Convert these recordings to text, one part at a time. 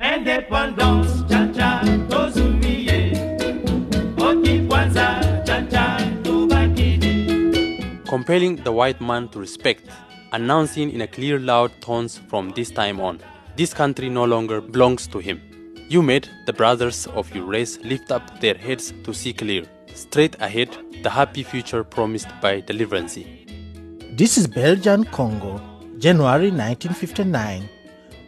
Indépendance, cha-cha, tozumiye. Oti kwanza, cha-cha, tubakidi. compelling the white man to respect, announcing in a clear, loud tones from this time on, this country no longer belongs to him. You made the brothers of your race lift up their heads to see clear, straight ahead, the happy future promised by deliverance. This is Belgian Congo, January 1959.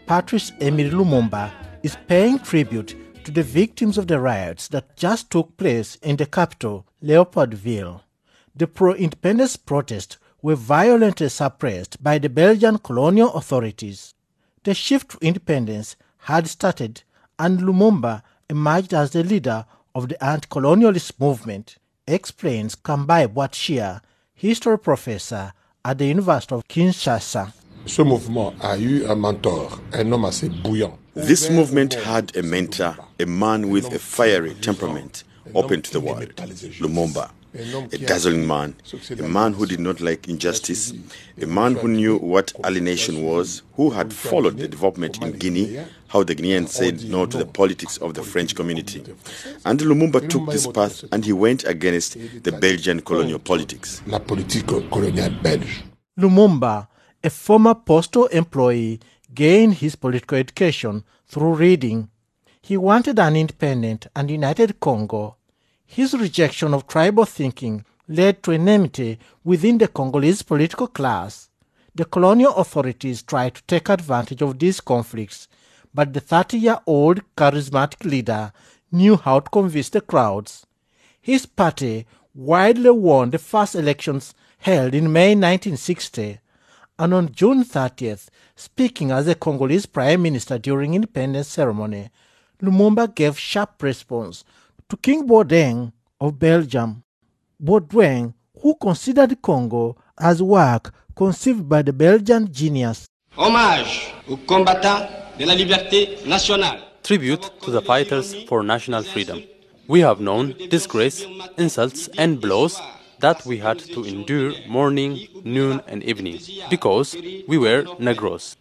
Patrice Emery Lumumba is paying tribute to the victims of the riots that just took place in the capital, Leopoldville. The pro independence protests were violently suppressed by the Belgian colonial authorities. The shift to independence had started, and Lumumba emerged as the leader of the anti colonialist movement, explains Kambayi Bwatshia, history professor at the University of Kinshasa. Ce mouvement a eu un mentor, un homme assez bouillant. This movement had a mentor, a man with a fiery temperament, open to the world, Lumumba. A dazzling man, a man who did not like injustice, a man who knew what alienation was, who had followed the development in Guinea, how the Guineans said no to the politics of the French community. And Lumumba took this path and he went against the Belgian colonial politics. La politique coloniale belge. Lumumba, a former postal employee, gained his political education through reading. He wanted an independent and united Congo. His rejection of tribal thinking led to enmity within the Congolese political class. The colonial authorities tried to take advantage of these conflicts, but the 30 year old charismatic leader knew how to convince the crowds. His party widely won the first elections held in May 1960, and on June 30th, speaking as a Congolese prime minister during independence ceremony, Lumumba gave sharp response to King Baudouin of Belgium. Baudouin, who considered Congo as work conceived by the Belgian genius. Hommage aux combattants de la liberté nationale. Tribute to the fighters for national freedom. We have known disgrace, insults, and blows that we had to endure morning, noon, and evening because we were Negros.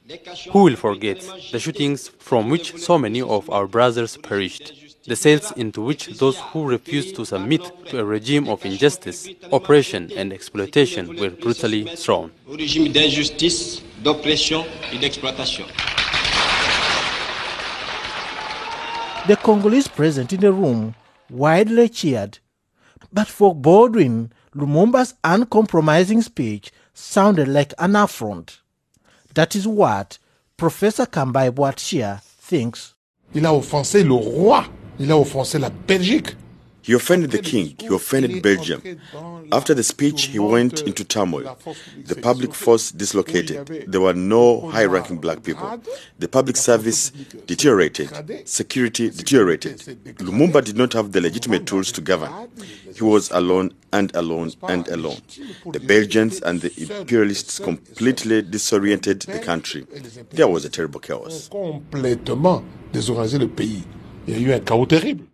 Who will forget the shootings from which so many of our brothers perished? The cells into which those who refused to submit to a regime of injustice, oppression, and exploitation were brutally thrown. Au régime d'injustice, d'oppression et d'exploitation. The Congolese present in the room widely cheered. But for Baudouin, Lumumba's uncompromising speech sounded like an affront. That is what Professor Kambayi Bwatshia thinks. Il a offensé le roi. Il a offensé la Belgique. He offended the king, he offended Belgium. After the speech, he went into turmoil. The public force dislocated. There were no high ranking black people. The public service deteriorated. Security deteriorated. Lumumba did not have the legitimate tools to govern. He was alone and alone and alone. The Belgians and the imperialists completely disoriented the country. There was a terrible chaos. Complètement désorganisé le pays. Il y a eu un chaos terrible.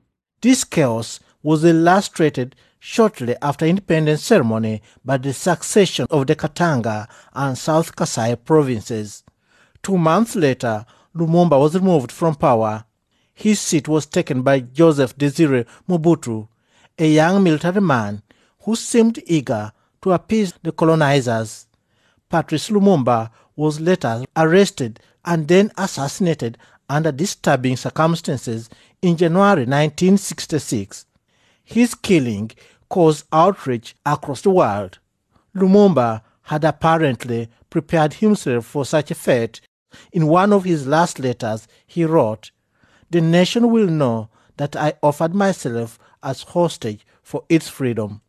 This chaos was illustrated shortly after independence ceremony by the succession of the Katanga and South Kasai provinces. Two months later, Lumumba was removed from power. His seat was taken by Joseph Desire Mobutu, a young military man who seemed eager to appease the colonizers. Patrice Lumumba was later arrested and then assassinated under disturbing circumstances in January 1966. His killing caused outrage across the world. Lumumba had apparently prepared himself for such a fate. In one of his last letters, he wrote, The nation will know that I offered myself as hostage for its freedom.